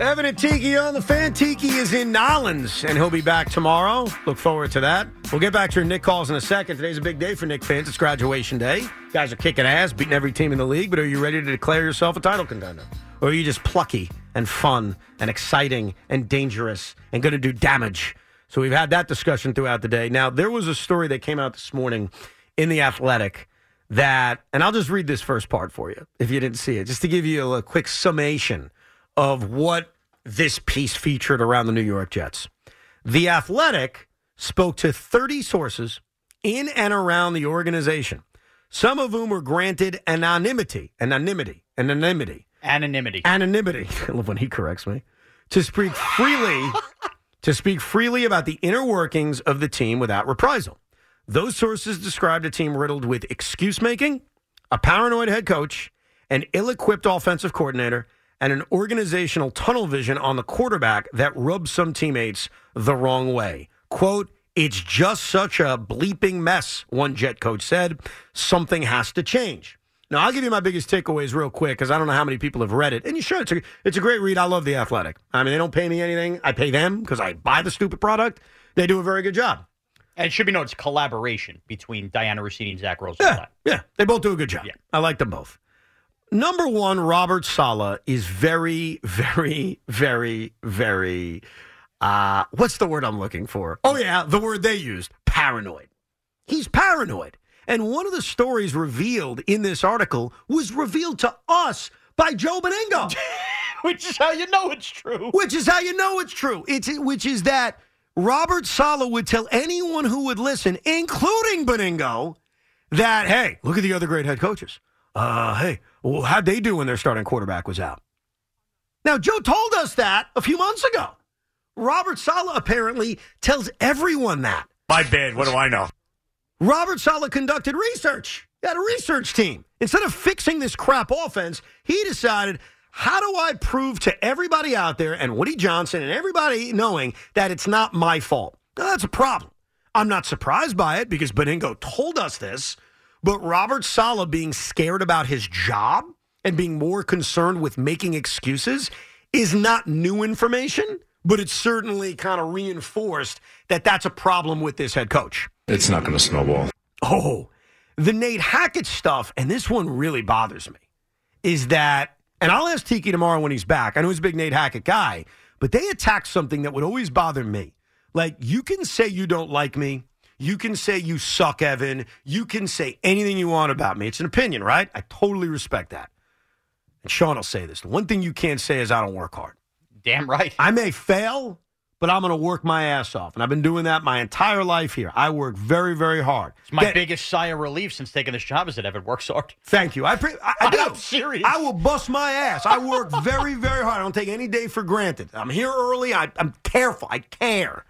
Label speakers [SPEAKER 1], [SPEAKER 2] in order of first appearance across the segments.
[SPEAKER 1] Evan and Tiki on the fan. Tiki is in Nolens, and he'll be back tomorrow. Look forward to that. We'll get back to your Knick calls in a second. Today's a big day for Knick fans. It's graduation day. Guys are kicking ass, beating every team in the league, but are you ready to declare yourself a title contender? Or are you just plucky and fun and exciting and dangerous and going to do damage? So we've had that discussion throughout the day. Now, there was a story that came out this morning in The Athletic that, and I'll just read this first part for you if you didn't see it, just to give you a quick summation of what this piece featured around the New York Jets. The Athletic spoke to 30 sources in and around the organization, some of whom were granted anonymity, anonymity, anonymity,
[SPEAKER 2] Anonymity.
[SPEAKER 1] anonymity. I love when he corrects me. To speak freely, to speak freely about the inner workings of the team without reprisal. Those sources described a team riddled with excuse making, a paranoid head coach, an ill-equipped offensive coordinator, and an organizational tunnel vision on the quarterback that rubs some teammates the wrong way. Quote, it's just such a bleeping mess, one jet coach said. Something has to change. Now, I'll give you my biggest takeaways real quick because I don't know how many people have read it. And you should. It's a, it's a great read. I love The Athletic. I mean, they don't pay me anything. I pay them because I buy the stupid product. They do a very good job.
[SPEAKER 2] And it should be known it's collaboration between Dianna Russini and Zach
[SPEAKER 1] Yeah, yeah. They both do a good job.
[SPEAKER 2] Yeah.
[SPEAKER 1] I like them both. Number one, Robert Saleh is very, very, very, very. Uh, what's the word I'm looking for? Oh yeah, the word they used: paranoid. He's paranoid. And one of the stories revealed in this article was revealed to us by Joe Benigno.
[SPEAKER 2] Which is how you know it's true.
[SPEAKER 1] Which is how you know it's true. It's which is that Robert Saleh would tell anyone who would listen, including Benigno, that hey, look at the other great head coaches. Uh, hey, well, how'd they do when their starting quarterback was out? Now, Joe told us that a few months ago. Robert Saleh apparently tells everyone that.
[SPEAKER 3] My bad. What do I know?
[SPEAKER 1] Robert Saleh conducted research. He had a research team. Instead of fixing this crap offense, he decided, how do I prove to everybody out there and Woody Johnson and everybody knowing that it's not my fault? Now, that's a problem. I'm not surprised by it because Benigno told us this, but Robert Saleh being scared about his job and being more concerned with making excuses is not new information, but it's certainly kind of reinforced that that's a problem with this head coach.
[SPEAKER 4] It's not going to snowball.
[SPEAKER 1] Oh, the Nate Hackett stuff, and this one really bothers me, is that, and I'll ask Tiki tomorrow when he's back. I know he's a big Nate Hackett guy, but they attack something that would always bother me. Like, you can say you don't like me. You can say you suck, Evan. You can say anything you want about me. It's an opinion, right? I totally respect that. And Shaun will say this. The one thing you can't say is I don't work hard.
[SPEAKER 2] Damn right.
[SPEAKER 1] I may fail, but I'm going to work my ass off. And I've been doing that my entire life here. I work very, very hard.
[SPEAKER 2] It's my
[SPEAKER 1] Get-
[SPEAKER 2] biggest sigh of relief since taking this job is that Evan works hard.
[SPEAKER 1] Thank you. I, pre- I, I do.
[SPEAKER 2] I'm serious.
[SPEAKER 1] I will bust my ass. I work very, very hard. I don't take any day for granted. I'm here early. I, I'm careful. I care.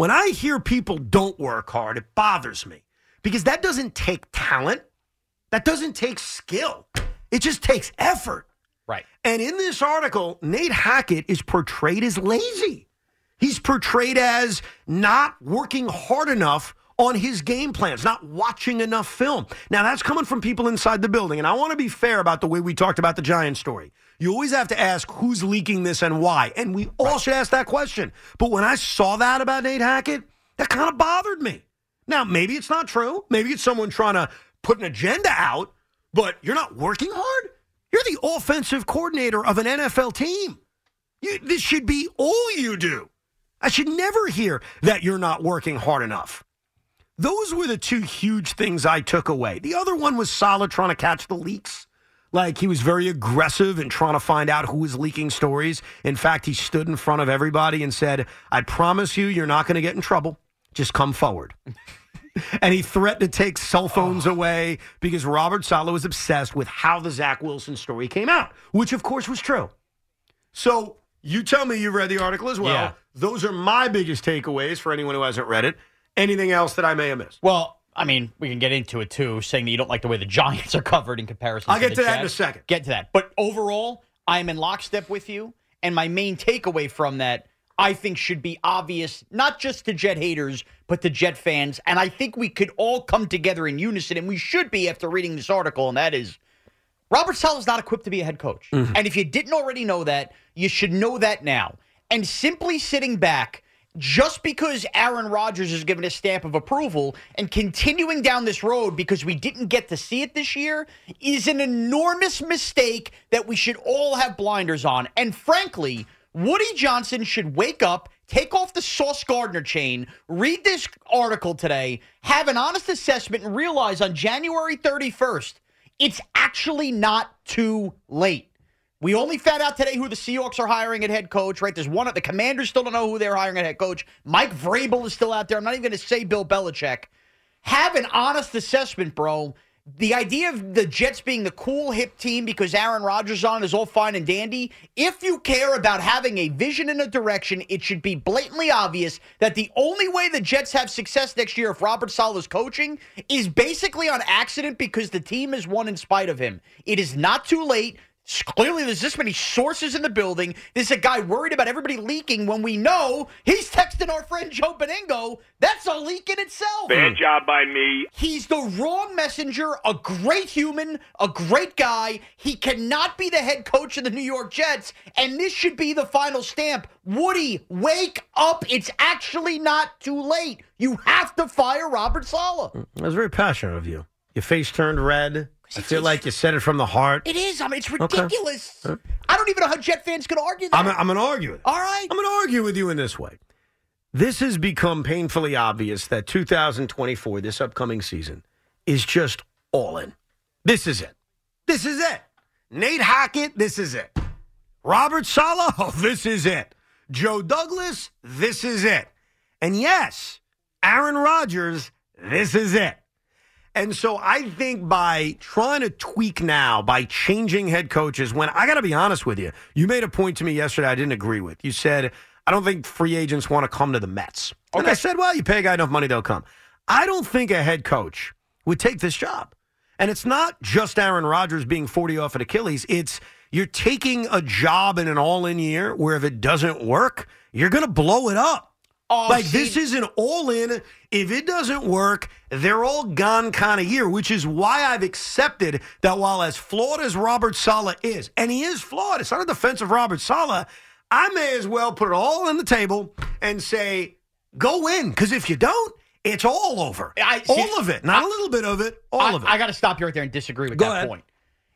[SPEAKER 1] When I hear people don't work hard, it bothers me because that doesn't take talent. That doesn't take skill. It just takes effort.
[SPEAKER 2] Right.
[SPEAKER 1] And in this article, Nate Hackett is portrayed as lazy. He's portrayed as not working hard enough on his game plans, not watching enough film. Now, that's coming from people inside the building. And I want to be fair about the way we talked about the Giants story. You always have to ask who's leaking this and why. And we all should ask that question. But when I saw that about Nate Hackett, that kind of bothered me. Now, maybe it's not true. Maybe it's someone trying to put an agenda out, but you're not working hard? You're the offensive coordinator of an NFL team. You, this should be all you do. I should never hear that you're not working hard enough. Those were the two huge things I took away. The other one was Saleh trying to catch the leaks. Like he was very aggressive in trying to find out who was leaking stories. In fact, he stood in front of everybody and said, I promise you, you're not going to get in trouble. Just come forward. and he threatened to take cell phones away because Robert Saleh was obsessed with how the Zach Wilson story came out, which of course was true. So you tell me you read the article as well.
[SPEAKER 2] Yeah.
[SPEAKER 1] Those are my biggest takeaways for anyone who hasn't read it. Anything else that I may have missed?
[SPEAKER 2] Well, I mean, we can get into it too, saying that you don't like the way the Giants are covered in comparison.
[SPEAKER 1] I'll
[SPEAKER 2] to
[SPEAKER 1] get to that in a second.
[SPEAKER 2] Get to that. But overall, I'm in lockstep with you. And my main takeaway from that, I think, should be obvious, not just to Jet haters, but to Jet fans. And I think we could all come together in unison, and we should be after reading this article. And that is, Robert Saleh's not equipped to be a head coach. Mm-hmm. And if you didn't already know that, you should know that now. And simply sitting back just because Aaron Rodgers is given a stamp of approval and continuing down this road because we didn't get to see it this year is an enormous mistake that we should all have blinders on. And frankly, Woody Johnson should wake up, take off the Sauce Gardner chain, read this article today, have an honest assessment, and realize on January 31st, it's actually not too late. We only found out today who the Seahawks are hiring at head coach, right? There's one of the commanders still don't know who they're hiring at head coach. Mike Vrabel is still out there. I'm not even going to say Bill Belichick. Have an honest assessment, bro. The idea of the Jets being the cool hip team because Aaron Rodgers on is all fine and dandy. If you care about having a vision and a direction, it should be blatantly obvious that the only way the Jets have success next year if Robert Saleh is coaching is basically on accident because the team has won in spite of him. It is not too late. Clearly, there's this many sources in the building. There's a guy worried about everybody leaking when we know he's texting our friend Joe Benigno. That's a leak in itself.
[SPEAKER 3] Bad hmm. job by me.
[SPEAKER 2] He's the wrong messenger, a great human, a great guy. He cannot be the head coach of the New York Jets, and this should be the final stamp. Woody, wake up. It's actually not too late. You have to fire Robert Saleh. Hmm.
[SPEAKER 1] I was very passionate of you. Your face turned red. I feel like you said it from the heart.
[SPEAKER 2] It is. I mean, it's ridiculous. I don't even know how Jet fans could argue that.
[SPEAKER 1] I'm, I'm going to argue it.
[SPEAKER 2] All right.
[SPEAKER 1] I'm going to argue with you in this way. This has become painfully obvious that 2024, this upcoming season, is just all in. This is it. This is it. Nate Hackett, this is it. Robert Saleh, oh, this is it. Joe Douglas, this is it. And yes, Aaron Rodgers, this is it. And so I think by trying to tweak now, by changing head coaches, when I got to be honest with you, you made a point to me yesterday I didn't agree with. You said, I don't think free agents want to come to the Mets. And I said, well, you pay a guy enough money, they'll come. I don't think a head coach would take this job. And it's not just Aaron Rodgers being 40 off at Achilles. It's you're taking a job in an all in year where if it doesn't work, you're going to blow it up.
[SPEAKER 2] Oh,
[SPEAKER 1] like
[SPEAKER 2] see-
[SPEAKER 1] this is an all in. If it doesn't work, they're all gone kind of year, which is why I've accepted that while as flawed as Robert Saleh is, and he is flawed, it's not a defense of Robert Saleh, I may as well put it all on the table and say, go win. Because if you don't, it's all over.
[SPEAKER 2] I- see,
[SPEAKER 1] all of it. Not a little bit of it, all
[SPEAKER 2] I,
[SPEAKER 1] of it.
[SPEAKER 2] I got to stop you right there and disagree with
[SPEAKER 1] Go
[SPEAKER 2] that
[SPEAKER 1] ahead.
[SPEAKER 2] point.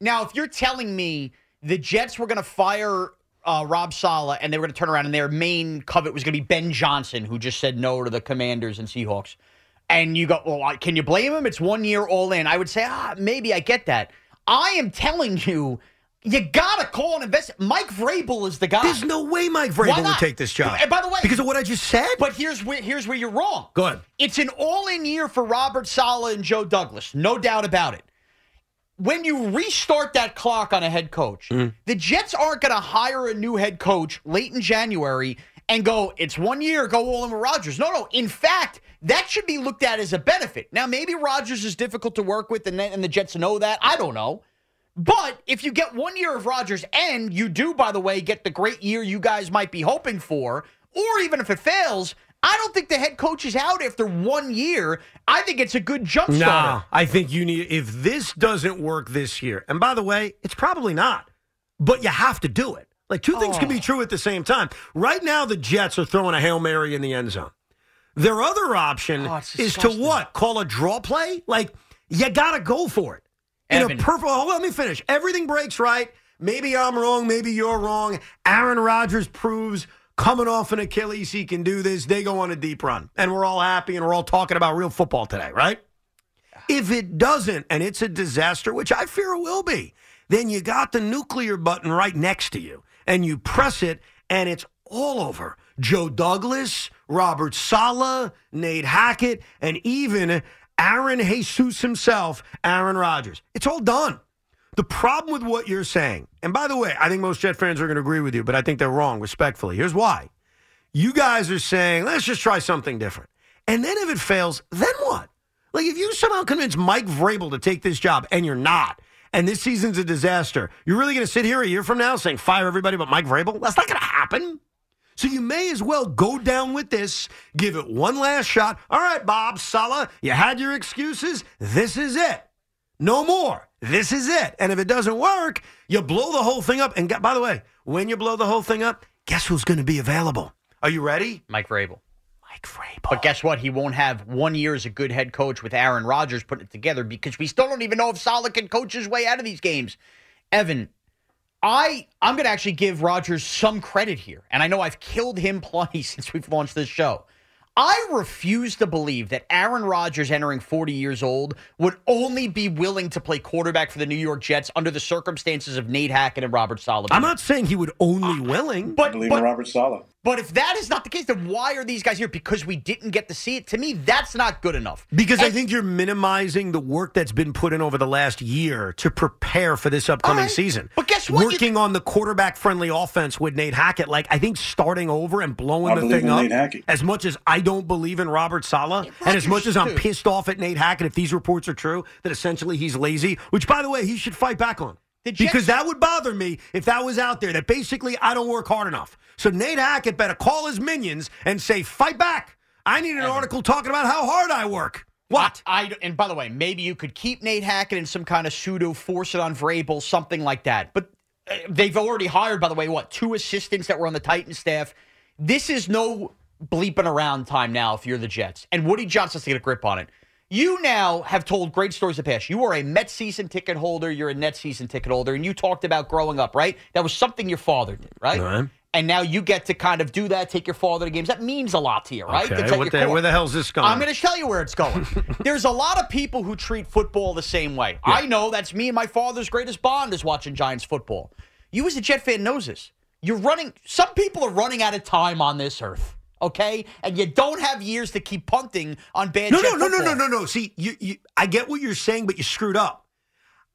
[SPEAKER 2] Now, if you're telling me the Jets were going to fire uh, Rob Saleh and they were going to turn around and their main covet was going to be Ben Johnson, who just said no to the Commanders and Seahawks, and you go, well, can you blame him? It's one year all in. I would say, ah, maybe I get that. I am telling you, you got to call and invest. Mike Vrabel is the guy.
[SPEAKER 1] There's no way Mike Vrabel would take this job.
[SPEAKER 2] And by the way-
[SPEAKER 1] because of what I just said.
[SPEAKER 2] But here's where here's where you're wrong.
[SPEAKER 1] Go ahead.
[SPEAKER 2] It's an all-in year for Robert Saleh and Joe Douglas, no doubt about it. When you restart that clock on a head coach,
[SPEAKER 1] Mm-hmm.
[SPEAKER 2] the Jets aren't going to hire a new head coach late in January and go, "It's one year, go all in with Rodgers." No, no. In fact, that should be looked at as a benefit. Now, maybe Rodgers is difficult to work with, and, and the Jets know that. I don't know. But if you get one year of Rodgers, and you do, by the way, get the great year you guys might be hoping for, or even if it fails, I don't think the head coach is out after one year. I think it's a good jump
[SPEAKER 1] No,
[SPEAKER 2] starter.
[SPEAKER 1] I think you need if this doesn't work this year. And by the way, it's probably not. But you have to do it. Like two things can be oh. true at the same time. Right now the Jets are throwing a Hail Mary in the end zone. Their other option
[SPEAKER 2] Oh,
[SPEAKER 1] is to what? Call a draw play? Like you got to go for it. In a perfect oh, let me finish. Everything breaks right. Maybe I'm wrong, maybe you're wrong. Aaron Rodgers proves coming off an Achilles he can do this. They go on a deep run. And we're all happy and we're all talking about real football today, right? If it doesn't, and it's a disaster, which I fear it will be, then you got the nuclear button right next to you, and you press it, and it's all over. Joe Douglas, Robert Saleh, Nate Hackett, and even Aaron Jesus himself, Aaron Rodgers. It's all done. The problem with what you're saying, and by the way, I think most Jet fans are going to agree with you, but I think they're wrong, respectfully. Here's why. You guys are saying, let's just try something different. And then if it fails, then what? Like if you somehow convince Mike Vrabel to take this job and you're not, and this season's a disaster, you're really going to sit here a year from now saying fire everybody but Mike Vrabel? That's not going to happen. So you may as well go down with this, give it one last shot. All right, Bob Saleh, you had your excuses. This is it. No more. This is it. And if it doesn't work, you blow the whole thing up. And by the way, when you blow the whole thing up, guess who's going to be available? Are you ready?
[SPEAKER 2] Mike Vrabel.
[SPEAKER 1] Mike Vrabel.
[SPEAKER 2] But guess what? He won't have one year as a good head coach with Aaron Rodgers putting it together because we still don't even know if Saleh can coach his way out of these games. Evan, I I'm going to actually give Rodgers some credit here, and I know I've killed him plenty since we've launched this show. I refuse to believe that Aaron Rodgers, entering 40 years old, would only be willing to play quarterback for the New York Jets under the circumstances of Nate Hackett and Robert Saleh.
[SPEAKER 1] I'm not saying he would only willing,
[SPEAKER 2] but,
[SPEAKER 3] believe
[SPEAKER 2] but
[SPEAKER 3] in Robert Saleh.
[SPEAKER 2] But if that is not the case, then why are these guys here? Because we didn't get to see it. To me, that's not good enough.
[SPEAKER 1] Because I think you're minimizing the work that's been put in over the last year to prepare for this upcoming
[SPEAKER 2] All right.
[SPEAKER 1] season.
[SPEAKER 2] But guess what? You-
[SPEAKER 1] Working on the quarterback friendly offense with Nate Hackett, like I think starting over and blowing
[SPEAKER 3] I
[SPEAKER 1] the thing up. As much as I don't believe in Robert Saleh, and as much as I'm pissed off at Nate Hackett, if these reports are true, that essentially he's lazy, which by the way, he should fight back on. Because that would bother me if that was out there, that basically I don't work hard enough. So Nate Hackett better call his minions and say, fight back. I need an article talking about how hard I work. What?
[SPEAKER 2] I, I- and by the way, maybe you could keep Nate Hackett in some kind of pseudo force it on Vrabel, something like that. But uh, they've already hired, by the way, what two assistants that were on the Titan staff. This is no bleeping around time now if you're the Jets. And Woody Johnson has to get a grip on it. You now have told great stories of the past. You are a Met season ticket holder. You're a net season ticket holder, and you talked about growing up, right? That was something your father did, right?
[SPEAKER 1] Right.
[SPEAKER 2] And now you get to kind of do that, take your father to games. That means a lot to you, right?
[SPEAKER 1] Okay, what the- where the hell's this going?
[SPEAKER 2] I'm going to tell you where it's going. There's a lot of people who treat football the same way. I know that's me and my father's greatest bond is watching Giants football. You as a Jet fan knows this. You're running. Some people are running out of time on this earth. Okay, and you don't have years to keep punting on bad.
[SPEAKER 1] No, no, no, no, no, no, no. See, you, you, I get what you're saying, but you screwed up.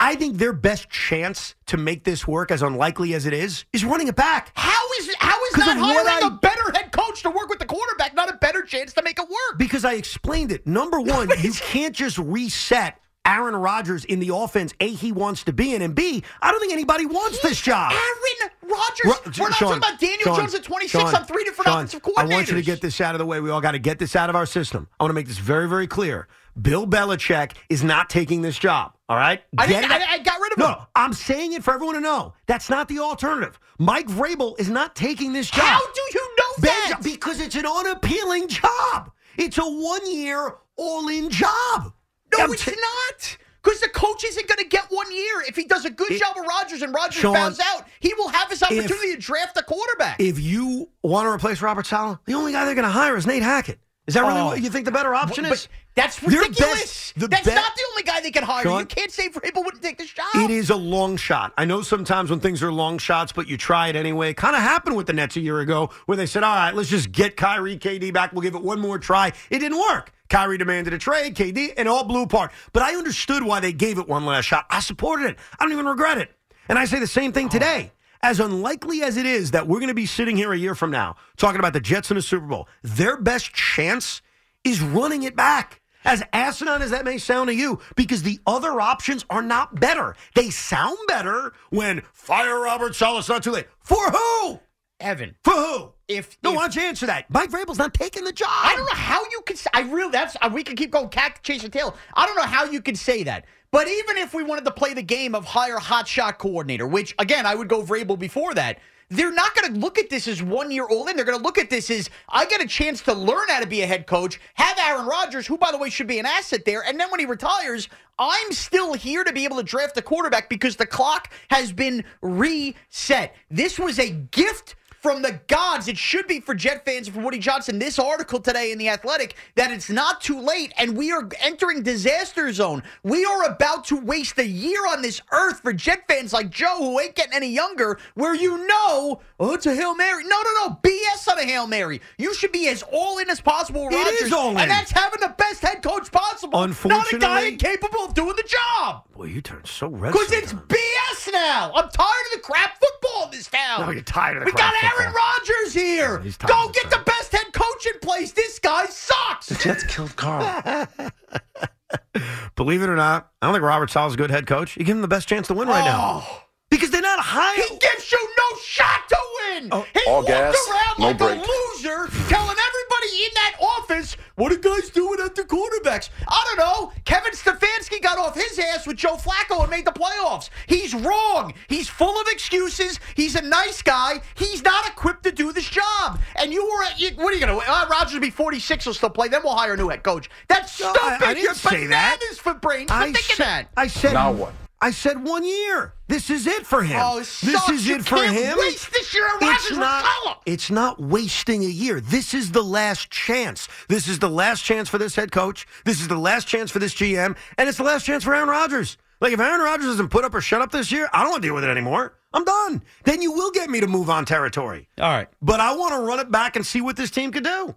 [SPEAKER 1] I think their best chance to make this work, as unlikely as it is, is running it back.
[SPEAKER 2] How is how is not hiring
[SPEAKER 1] I-
[SPEAKER 2] a better head coach to work with the quarterback not a better chance to make it work?
[SPEAKER 1] Because I explained it. Number one, you can't just reset Aaron Rodgers in the offense A, he wants to be in, and B, I don't think anybody wants this job.
[SPEAKER 2] Aaron Rodgers.
[SPEAKER 1] Ro-
[SPEAKER 2] We're not
[SPEAKER 1] Shaun,
[SPEAKER 2] talking about Daniel
[SPEAKER 1] Shaun,
[SPEAKER 2] Jones at 26
[SPEAKER 1] Shaun,
[SPEAKER 2] on three different
[SPEAKER 1] Shaun,
[SPEAKER 2] offensive coordinators.
[SPEAKER 1] I want you to get this out of the way. We all got to get this out of our system. I want to make this very, very clear. Bill Belichick is not taking this job. All right?
[SPEAKER 2] I, I, I got rid of
[SPEAKER 1] No,
[SPEAKER 2] him.
[SPEAKER 1] No, I'm saying it for everyone to know. That's not the alternative. Mike Vrabel is not taking this job.
[SPEAKER 2] How do you know that?
[SPEAKER 1] Because it's an unappealing job. It's a one year, all in job.
[SPEAKER 2] No,
[SPEAKER 1] I'm
[SPEAKER 2] it's
[SPEAKER 1] t-
[SPEAKER 2] not. Because the coach isn't going to get one year. If he does a good
[SPEAKER 1] It-
[SPEAKER 2] job of Rodgers and Rodgers
[SPEAKER 1] Shaun,
[SPEAKER 2] bows out, he will have his opportunity to draft a quarterback.
[SPEAKER 1] If you want to replace Robert Saleh, the only guy they're going to hire is Nate Hackett. Is that really
[SPEAKER 2] Oh.
[SPEAKER 1] what you think the better option
[SPEAKER 2] but
[SPEAKER 1] is?
[SPEAKER 2] that's ridiculous.
[SPEAKER 1] best-
[SPEAKER 2] that's not the only guy they can hire.
[SPEAKER 1] Shaun?
[SPEAKER 2] you can't say Vrabel wouldn't take this job.
[SPEAKER 1] It is a long shot. I know sometimes when things are long shots, but you try it anyway. Kind of happened with the Nets a year ago where they said, all right, let's just get Kyrie, KD back. We'll give it one more try. It didn't work. Kyrie demanded a trade, KD, and all blew apart. But I understood why they gave it one last shot. I supported it. I don't even regret it. And I say the same thing today. As unlikely as it is that we're going to be sitting here a year from now talking about the Jets in the Super Bowl, their best chance is running it back. As asinine as that may sound to you, because the other options are not better. They sound better when fire Robert Saleh. It's not too late. For who?
[SPEAKER 2] Evan.
[SPEAKER 1] For who?
[SPEAKER 2] If,
[SPEAKER 1] No,
[SPEAKER 2] if-
[SPEAKER 1] why don't you answer that? Mike Vrabel's not taking the job.
[SPEAKER 2] I don't know how you could. Say, I really. That's. Uh, we could keep going cat chasing tail. I don't know how you could say that. But even if we wanted to play the game of hire hot shot coordinator, which again I would go Vrabel before that. They're not going to look at this as one year old in. They're going to look at this as I get a chance to learn how to be a head coach, have Aaron Rodgers, who by the way should be an asset there, and then when he retires, I'm still here to be able to draft a quarterback because the clock has been reset. This was a gift from the gods. It should be for Jet fans and for Woody Johnson. This article today in The Athletic that it's not too late and we are entering disaster zone. We are about to waste a year on this earth for Jet fans like Joe who ain't getting any younger, where you know, oh, it's a Hail Mary. No, no, no. BS on a Hail Mary. You should be as all in as possible,
[SPEAKER 1] It
[SPEAKER 2] Rodgers.
[SPEAKER 1] is all in.
[SPEAKER 2] And that's having the best head coach possible. Unfortunately. Not a guy incapable of doing the job.
[SPEAKER 1] Boy, you turn so red.
[SPEAKER 2] Because it's. BS now. I'm tired of the crap football in this town.
[SPEAKER 1] No, you're tired of the
[SPEAKER 2] We
[SPEAKER 1] crap
[SPEAKER 2] got Aaron. Rodgers here.
[SPEAKER 1] he's
[SPEAKER 2] Go get
[SPEAKER 1] the
[SPEAKER 2] the best head coach in place. This guy sucks.
[SPEAKER 3] The Jets killed Carl.
[SPEAKER 1] Believe it or not, I don't think Robert Saleh's a good head coach. You give him the best chance to win right now.
[SPEAKER 2] Oh,
[SPEAKER 1] Because they're not high.
[SPEAKER 2] he gives you no shot to win.
[SPEAKER 1] Oh.
[SPEAKER 2] he
[SPEAKER 3] All
[SPEAKER 2] walked
[SPEAKER 3] gas,
[SPEAKER 2] around
[SPEAKER 3] no
[SPEAKER 2] like
[SPEAKER 3] break.
[SPEAKER 2] a loser, telling everybody in that office What are guys doing at the quarterbacks? I don't know. Kevin Stefanski got off his ass with Joe Flacco and made the playoffs. He's wrong. He's full of excuses. He's a nice guy. He's not equipped to do this job. And you were, you, what are you going to, uh, Rodgers will be 46, he'll still play. Then we'll hire a new head coach. That's
[SPEAKER 1] No,
[SPEAKER 2] stupid.
[SPEAKER 1] I- I didn't
[SPEAKER 2] You're
[SPEAKER 1] say that.
[SPEAKER 2] bananas for brains for
[SPEAKER 1] I
[SPEAKER 2] thinking
[SPEAKER 1] said,
[SPEAKER 2] that.
[SPEAKER 1] I said
[SPEAKER 3] Now what?
[SPEAKER 1] I said one year. This is it for him.
[SPEAKER 2] Oh,
[SPEAKER 1] this is
[SPEAKER 2] You
[SPEAKER 1] it for him.
[SPEAKER 2] waste this year on
[SPEAKER 1] it's
[SPEAKER 2] Rodgers
[SPEAKER 1] not.
[SPEAKER 2] Rosella.
[SPEAKER 1] It's not wasting a year. This is the last chance. This is the last chance for this head coach. This is the last chance for this GM, and it's the last chance for Aaron Rodgers. Like if Aaron Rodgers doesn't put up or shut up this year, I don't want to deal with it anymore. I'm done. Then you will get me to move on territory.
[SPEAKER 2] All right.
[SPEAKER 1] But I want to run it back and see what this team could do.